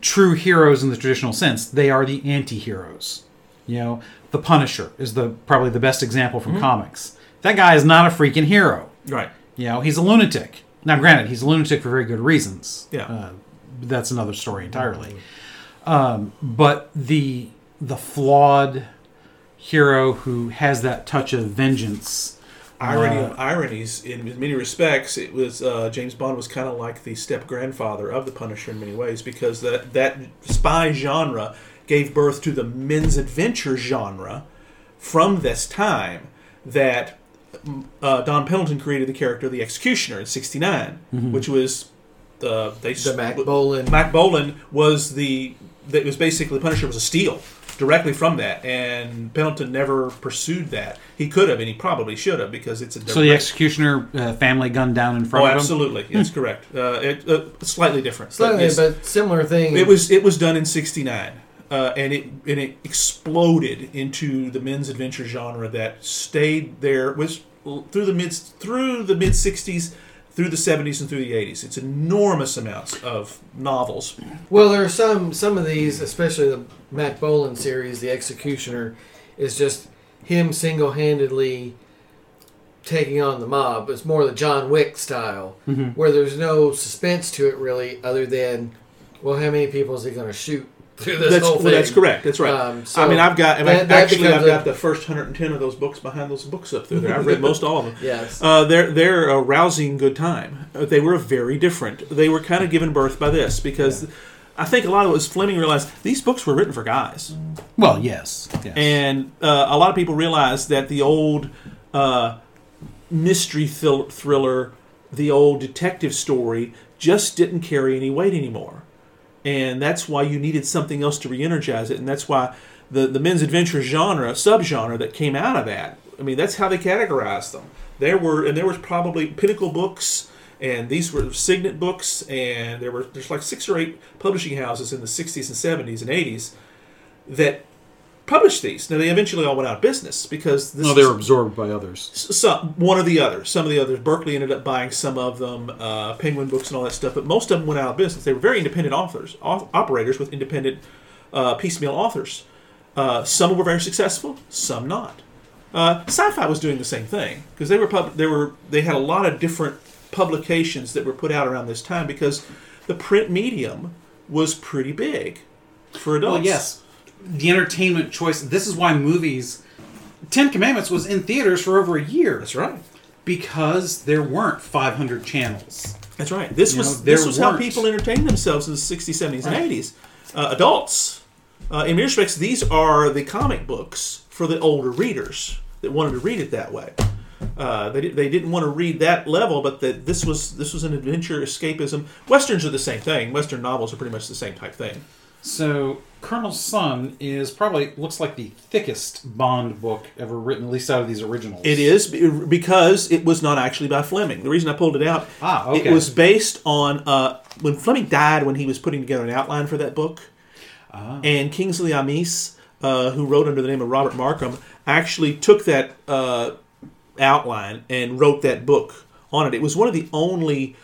true heroes in the traditional sense. They are the anti-heroes. You know, the Punisher is the probably the best example from comics. That guy is not a freaking hero. Right. You know, he's a lunatic. Now, granted, he's a lunatic for very good reasons. Yeah. Uh, that's another story entirely. Um, but the the flawed hero who has that touch of vengeance. Irony Uh, of ironies. In many respects, it was uh, James Bond was kind of like the step grandfather of the Punisher in many ways because that that spy genre gave birth to the men's adventure genre from this time that uh, Don Pendleton created the character of the Executioner in '69, which was the they the Mack Bolan. Mack Bolan was the that was basically Punisher was a steal directly from that, and Pendleton never pursued that. He could have, and he probably should have, because it's a So the executioner uh, family gunned down in Oh, front of him. absolutely, that's correct. Uh, it, uh, slightly different, but Slightly, yes. but similar thing. it was it was done in '69. Uh, and it and it exploded into the men's adventure genre that stayed there was through the mid through the mid '60s, through the '70s, and through the '80s. It's enormous amounts of novels. Well, there are some some of these, especially the Matt Bolan series, The Executioner, is just him single handedly taking on the mob. It's more the John Wick style, Mhm. where there's no suspense to it really, other than, well, how many people is he going to shoot through this that's, whole well, that's correct. That's right. Um, so I mean, I've got that- that actually I've a- got the first 110 of those books behind those books up through there. I've read most all of them. Yes. Uh, they're they're a rousing good time. Uh, they were very different. They were kind of given birth by this because I think a lot of it was Fleming realized these books were written for guys, Well, yes. yes. and uh, a lot of people realized that the old uh, mystery thrill- thriller, the old detective story, just didn't carry any weight anymore, and that's why you needed something else to re-energize it, and that's why the the men's adventure genre subgenre that came out of that. I mean, that's how they categorized them. There were and there was probably Pinnacle Books, and these were Signet Books, and there were there's like six or eight publishing houses in the 60s and 70s and 80s that published these. Now they eventually all went out of business because this no, they were absorbed by others. some one or the other. Some of the others, Berkley ended up buying some of them, uh, Penguin Books and all that stuff. But most of them went out of business. They were very independent authors, au- operators with independent uh, piecemeal authors. Uh, some were very successful, some not. Uh, Sci-Fi was doing the same thing because they were pub- they were they had a lot of different publications that were put out around this time because the print medium was pretty big for adults. Well, yes. The entertainment choice. This is why movies. Ten Commandments was in theaters for over a year that's right. because there weren't 500 channels. That's right. This You was know, this was how weren't- people entertained themselves in the 60s, 70s, and 80s. Uh, adults. Uh, in many respects, these are the comic books for the older readers that wanted to read it that way. Uh, they, they didn't want to read that level, but that this was this was an adventure escapism. Westerns are the same thing. Western novels are pretty much the same type thing. So Colonel Sun is probably looks like the thickest Bond book ever written, at least out of these originals. It is because it was not actually by Fleming. The reason I pulled it out, Ah, okay. it was based on uh, when Fleming died when he was putting together an outline for that book. Ah. And Kingsley Amis, uh, who wrote under the name of Robert Markham, actually took that uh, outline and wrote that book on it. It was one of the only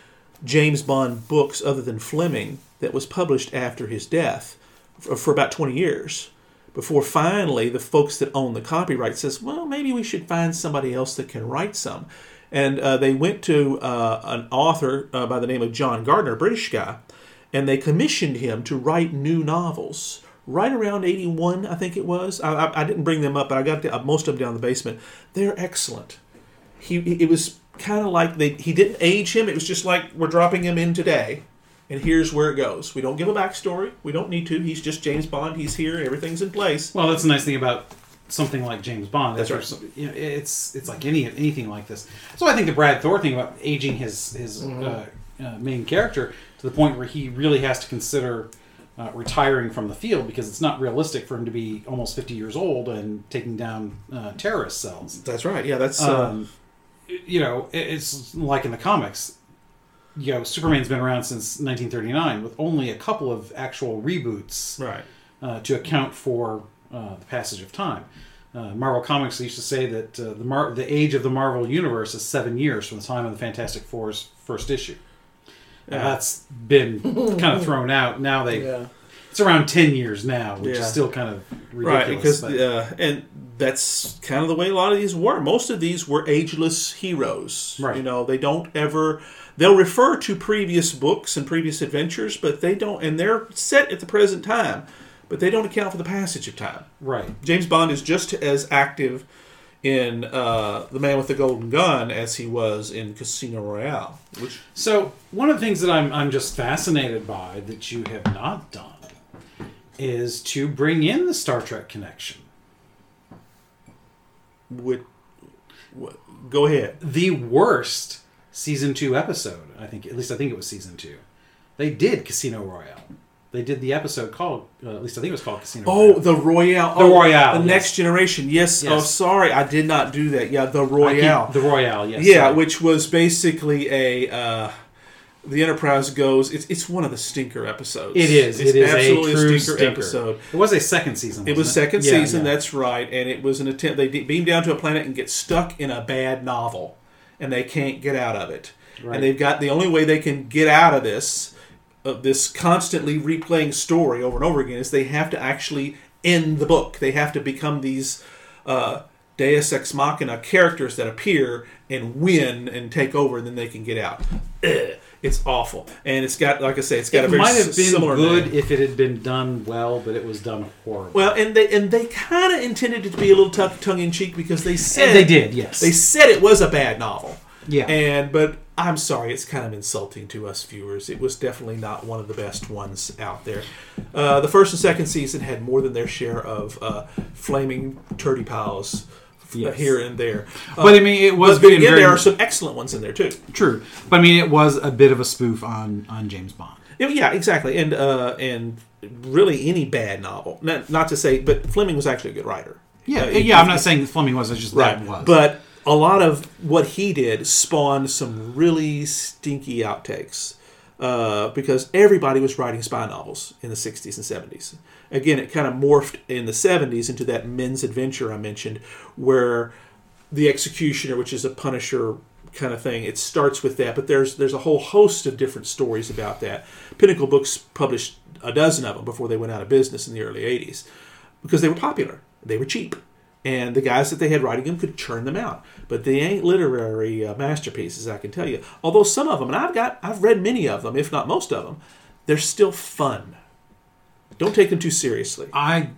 James Bond books other than Fleming that was published after his death for, for about 20 years. Before finally the folks that own the copyright says, well, maybe we should find somebody else that can write some. And uh, they went to uh, an author uh, by the name of John Gardner, a British guy, and they commissioned him to write new novels. Right around 81, I think it was. I, I, I didn't bring them up, but I got most of them down in the basement. They're excellent. He, it was kind of like they, he didn't age him. It was just like we're dropping him in today, and here's where it goes. We don't give a backstory. We don't need to. He's just James Bond. He's here. Everything's in place. Well, that's the nice thing about something like James Bond. That's where right. some- You know, it's it's like any anything like this. So I think the Brad Thor thing about aging his his uh, uh, main character to the point where he really has to consider uh, retiring from the field because it's not realistic for him to be almost fifty years old and taking down uh, terrorist cells. That's right. Yeah, that's uh, Um, you know, it's like in the comics. You know, Superman's been around since 1939 with only a couple of actual reboots right. uh, to account for uh, the passage of time. Uh, Marvel Comics used to say that uh, the Mar- the age of the Marvel universe is seven years from the time of the Fantastic Four's first issue. And Yeah. that's been kind of thrown out. Now they yeah. it's around ten years now, which Yeah. is still kind of Right, ridiculous. because but- uh, and that's kind of the way a lot of these were. Most of these were ageless heroes. Right. You know, they don't ever. They'll refer to previous books and previous adventures, but they don't, and they're set at the present time, but they don't account for the passage of time. right. James Bond is just as active in uh, The Man with the Golden Gun as he was in Casino Royale, which So one of the things that I'm I'm just fascinated by that you have not done is to bring in the Star Trek connection. would. would go ahead. the worst season two episode. I think at least I think it was season two. They did Casino Royale. They did the episode called uh, at least I think it was called Casino. Oh, Royale. the Royale. The oh, Royale, The yes. Next Generation. Yes. Oh, sorry, I did not do that. Yeah, the I keep- Royale. the Royale. Yes. yeah, sorry. which was basically a uh, the Enterprise goes. It's it's one of the stinker episodes. It is. It's it is absolutely a true stinker, stinker. episode. It was a second season. It was second Yeah, season. yeah. That's right, and it was an attempt. They beam down to a planet and get stuck in a bad novel, and they can't get out of it. Right. And they've got the only way they can get out of this, of this constantly replaying story over and over again, is they have to actually end the book. They have to become these uh, Deus ex machina characters that appear and win and take over, and then they can get out. Ugh. It's awful, and it's got, like I say, it's got a very similar. It might have been good name. if it had been done well, but it was done horribly. Well, and they and they kind of intended it to be a little tongue tongue in cheek because they said And they did, yes. They said it was a bad novel. Yeah. And but I'm sorry, it's kind of insulting to us viewers. It was definitely not one of the best ones out there. Uh, the first and second season had more than their share of uh, flaming turdy piles Yes. here and there. Uh, but I mean, it was but again, very there are some excellent ones in there too. true. But I mean, it was a bit of a spoof on on James Bond. Yeah, Yeah, exactly, and uh, and really any bad novel. Not, not to say, but Fleming was actually a good writer. Yeah, Uh, yeah. I'm not saying that Fleming was. It's just right, that was. but a lot of what he did spawned some really stinky outtakes uh, because everybody was writing spy novels in the 60s and 70s. Again, it kind of morphed in the 70s into that men's adventure I mentioned, where the executioner, which is a Punisher kind of thing, it starts with that. But there's there's a whole host of different stories about that. Pinnacle Books published a dozen of them before they went out of business in the early 80s because they were popular, they were cheap, and the guys that they had writing them could churn them out. But they ain't literary uh, masterpieces, I can tell you. Although some of them, and I've got I've read many of them, if not most of them, they're still fun. Don't take them too seriously. I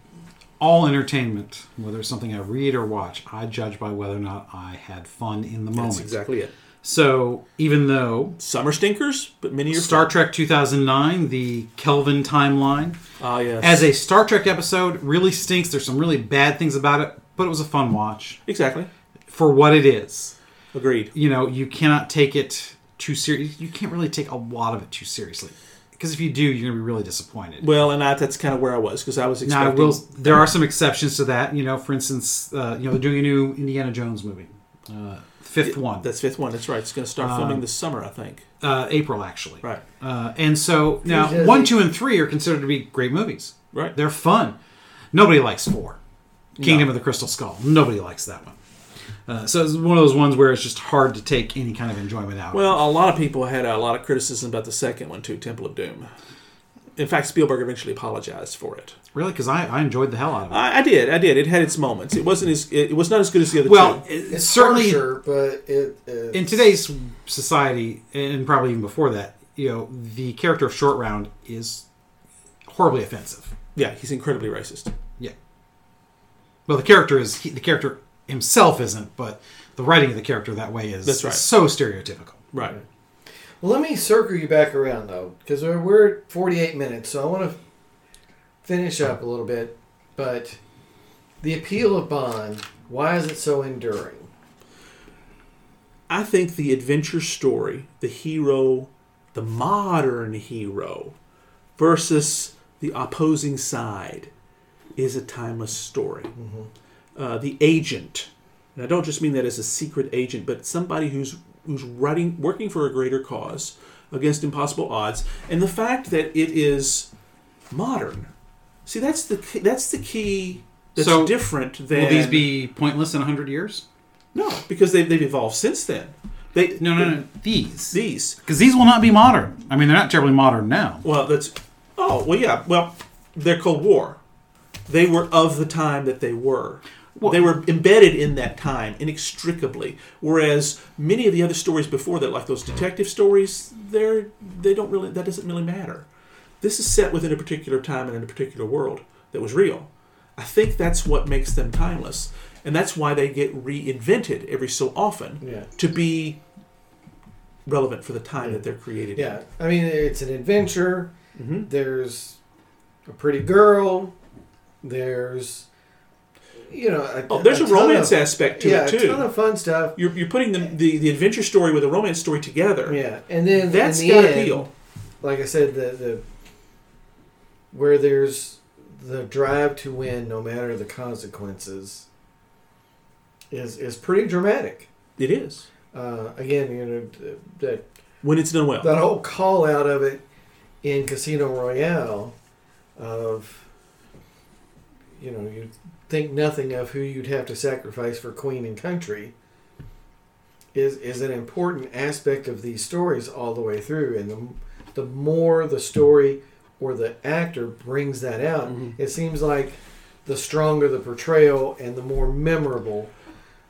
all entertainment, whether it's something I read or watch, I judge by whether or not I had fun in the moment. That's exactly it. So even though Summer stinkers, but many are Star fun. Trek 2009, the Kelvin timeline, Ah, yes. as a Star Trek episode, really stinks. There's some really bad things about it, but it was a fun watch exactly for what it is. agreed. You know, you cannot take it too serious. You can't really take a lot of it too seriously, because if you do, you're going to be really disappointed. Well, and I, that's kind of where I was because I was Now, I expecting. will. There are some exceptions to that. You know, for instance, uh, you know, they're doing a new Indiana Jones movie, uh, fifth one, That's fifth one. That's right. It's going to start filming this summer, I think. uh, April actually. Right. Uh, and so now, Does one, two, and three are considered to be great movies. Right. They're fun. Nobody likes four. Kingdom No. of the Crystal Skull. Nobody likes that one. Uh, so it's one of those ones where it's just hard to take any kind of enjoyment out. of. Well, a lot of people had a lot of criticism about the second one too, Temple of Doom. In fact, Spielberg eventually apologized for it. really, because I, I enjoyed the hell out of it. I, I did, I did. It had its moments. It wasn't as it, was not as good as the other well, two. it- It's certainly harsher, but it it's, in today's society, and probably even before that, you know, the character of Short Round is horribly offensive. Yeah, he's incredibly racist. Yeah. Well, the character is he, the character himself isn't, but the writing of the character that way is That's right. so stereotypical. Right. Well, let me circle you back around though, because we're, we're at 48 minutes, so I want to finish up a little bit. But the appeal of Bond, why is it so enduring? I think the adventure story, the hero, the modern hero, versus the opposing side, is a timeless story. Mm-hmm. Uh, the agent, and I don't just mean that as a secret agent, but somebody who's who's writing, working for a greater cause against impossible odds, and the fact that it is modern. See, that's the key, that's the key. That's So, different than Will these be pointless in hundred years? no, because they've, they've evolved since then. They No, no, no. These, These because these will not be modern. I mean, they're not terribly modern now. Well, that's. Oh, well, yeah. Well, they're Cold War. They were of the time that they were. Well- they were embedded in that time inextricably. Whereas many of the other stories before that, like those detective stories, they're they don't really that doesn't really matter. This is set within a particular time and in a particular world that was real. I think that's what makes them timeless, and that's why they get reinvented every so often Yeah. to be relevant for the time that they're created. in. Yeah, I mean it's an adventure. Mhm. There's a pretty girl. There's, you know, a, Oh, there's a, ton romance of, aspect to yeah, it a too. ton of fun stuff. you're, you're putting the, the the adventure story with a romance story together. Yeah, and then That's the got end, appeal. like I said, the the where there's the drive to win, no matter the consequences, is is pretty dramatic. It is. Uh, again, you know that when it's done well. that whole call out of it in Casino Royale of you know you think nothing of who you'd have to sacrifice for queen and country is is an important aspect of these stories all the way through and the, the more the story or the actor brings that out Mhm. it seems like the stronger the portrayal and the more memorable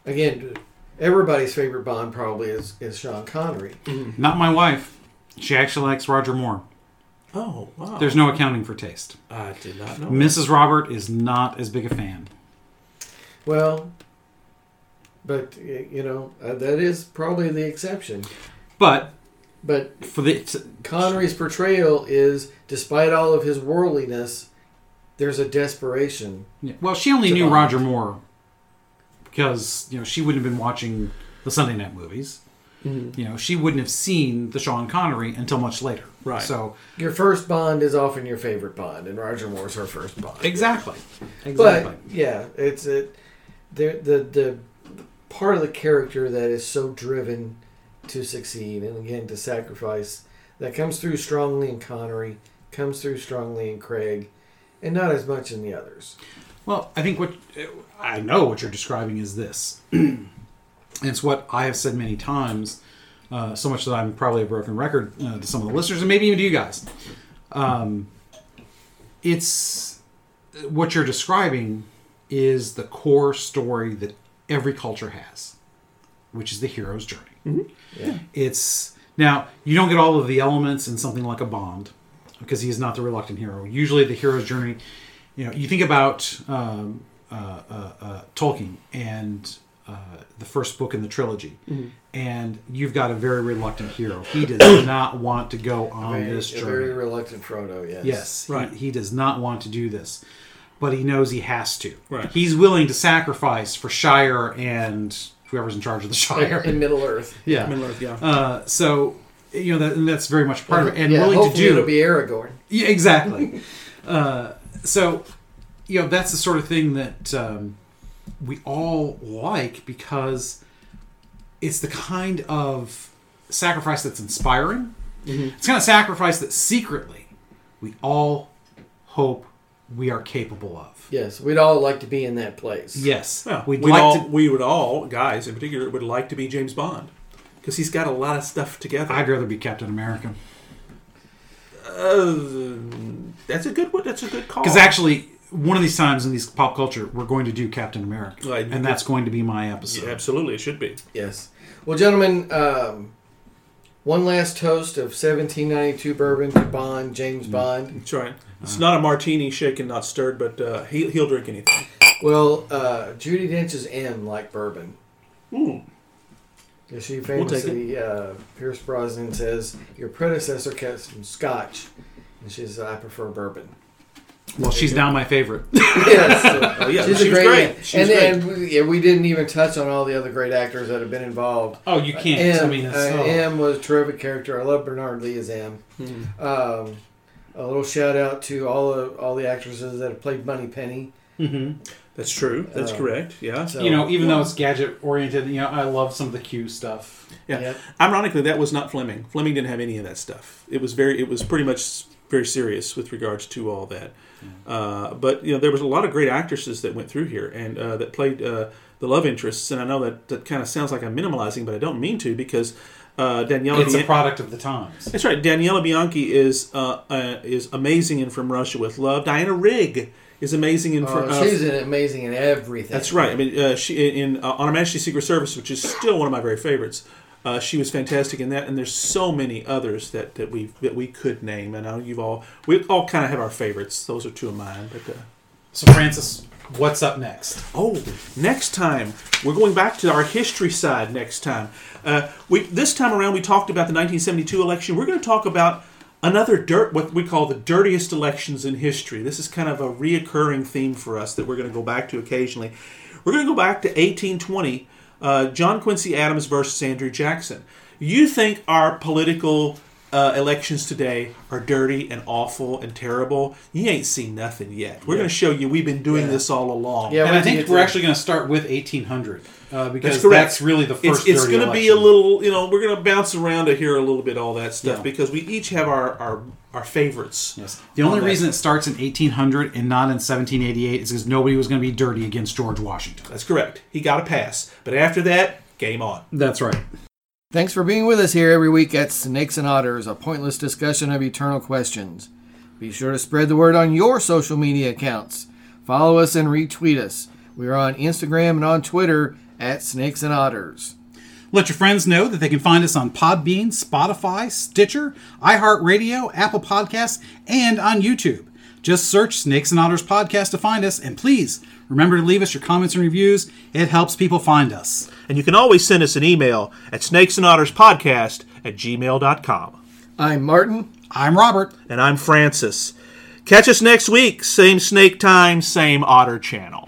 again everybody's favorite bond probably is, is sean connery Not my wife. She actually likes Roger Moore. Oh, wow. There's no accounting for taste. I did not know. Mrs. Robert is not as big a fan. Well, but you know uh, that is probably the exception. But But for the Connery's portrayal is, despite all of his worldliness, there's a desperation. Yeah, Well, she only knew Bond. Roger Moore because you know she wouldn't have been watching the Sunday night movies. Mm-hmm. You know, she wouldn't have seen the Sean Connery until much later. Right. So Your first Bond is often your favorite Bond, and Roger Moore's her first Bond. exactly, exactly. But yeah, it's it. The the the part of the character that is so driven to succeed, and again to sacrifice, that comes through strongly in Connery, comes through strongly in Craig, and not as much in the others. Well, I think what I know what you're describing is this. and it's what I have said many times, uh, so much that I'm probably a broken record uh, to some of the listeners, and maybe even to you guys. Um, it's what you're describing is the core story that every culture has, which is the hero's journey. Yeah. It's now you don't get all of the elements in something like a Bond because he is not the reluctant hero. Usually, the hero's journey. You know, you think about um, uh, uh, uh, Tolkien and uh, the first book in the trilogy, and you've got a very reluctant hero. He does not want to go on Very, this a journey. very reluctant Frodo. Yes. Yes, Right. He, he does not want to do this, but he knows he has to. Right. He's willing to sacrifice for Shire and whoever's in charge of the Shire. In Middle Earth. yeah. Middle Earth, yeah. Uh, so you know that, and that's very much part of it, and yeah, willing to do it'll be Aragorn. yeah, exactly. uh, so, you know, that's the sort of thing that um, we all like because it's the kind of sacrifice that's inspiring. It's kind of sacrifice that secretly we all hope we are capable of. Yes, we'd all like to be in that place. Yes, Yeah, we'd we'd like all, to. we would all, guys in particular, would like to be James Bond because he's got a lot of stuff together. I'd rather be Captain America Uh, that's a good one. That's a good call. because actually, one of these times in these pop culture, we're going to do Captain America, Right. and that's going to be my episode. Yeah, absolutely, it should be. Yes. Well, gentlemen, um, one last toast of 1792 bourbon to Bond, James Bond. That's right. It's not a martini, shaken, not stirred, but uh, he, he'll drink anything. Well, uh, Judi Dench's M like bourbon. Ooh. Yeah, She We'll famously, uh, Pierce Brosnan says, your predecessor kept some scotch. And she says, I prefer bourbon. Well, she's now my favorite. yes. so- Oh, yeah, She's she a great, great. She was and great. then we, yeah, we didn't even touch on all the other great actors that have been involved. Oh, you can't. M, I mean, it's, uh. M was a terrific character. I love Bernard Lee as M. Mhm. Um, a little shout out to all the all the actresses that have played Moneypenny. Mhm. That's true. That's Uh, correct. Yeah. So, you know, even yeah. though it's gadget oriented, you know, I love some of the Q stuff. Yeah. Yep. Ironically, that was not Fleming. Fleming didn't have any of that stuff. It was very. It was pretty much very serious with regards to all that. Uh, but you know, there was a lot of great actresses that went through here and uh, that played uh, the love interests. And I know that that kind of sounds like I'm minimalizing, but I don't mean to because uh, Daniela. It's a product of the times. That's right. Daniela Bianchi is uh, uh, is amazing in From Russia with Love. Diana Rigg is amazing in. Fr- Oh, uh, she's amazing in everything. That's right. I mean, uh, she in uh, on Her Majesty's Secret Service, which is still one of my very favorites. Uh, she was fantastic in that, and there's so many others that, that we that we could name. And I know you've all we all kind of have our favorites. Those are two of mine. But uh, So, Francis, what's up next? oh, next time we're going back to our history side. Next time, uh, we this time around we talked about the 1972 election. We're going to talk about another dirt what we call the dirtiest elections in history. This is kind of a reoccurring theme for us that we're going to go back to occasionally. We're going to go back to 1820, uh, John Quincy Adams versus Andrew Jackson. You think our political uh, elections today are dirty and awful and terrible, you ain't seen nothing yet. We're going to show you we've been doing Yeah. this all along. Yeah, and I think we're actually going to start with 1800 uh, because That's that's, really the first. it's dirty going to be a little, you know, we're going to bounce around to hear a little bit all that stuff Yeah. because we each have our our, our favorites. Yes. The only on that. reason it starts in 1800 and not in 1788 is because nobody was going to be dirty against George Washington. That's correct. He got a pass, but after that, game on. That's right. Thanks for being with us here every week at Snakes and Otters, a pointless discussion of eternal questions. Be sure to spread the word on your social media accounts. Follow us and retweet us. We are on Instagram and on Twitter at Snakes and Otters. Let your friends know that they can find us on Podbean, Spotify, Stitcher, iHeartRadio, Apple Podcasts, and on YouTube. Just search Snakes and Otters Podcast to find us, and please remember to leave us your comments and reviews. It helps people find us. And you can always send us an email at snakesandotterspodcast at gmail.com. I'm Martin. I'm Robert. And I'm Francis. Catch us next week. Same snake time, same otter channel.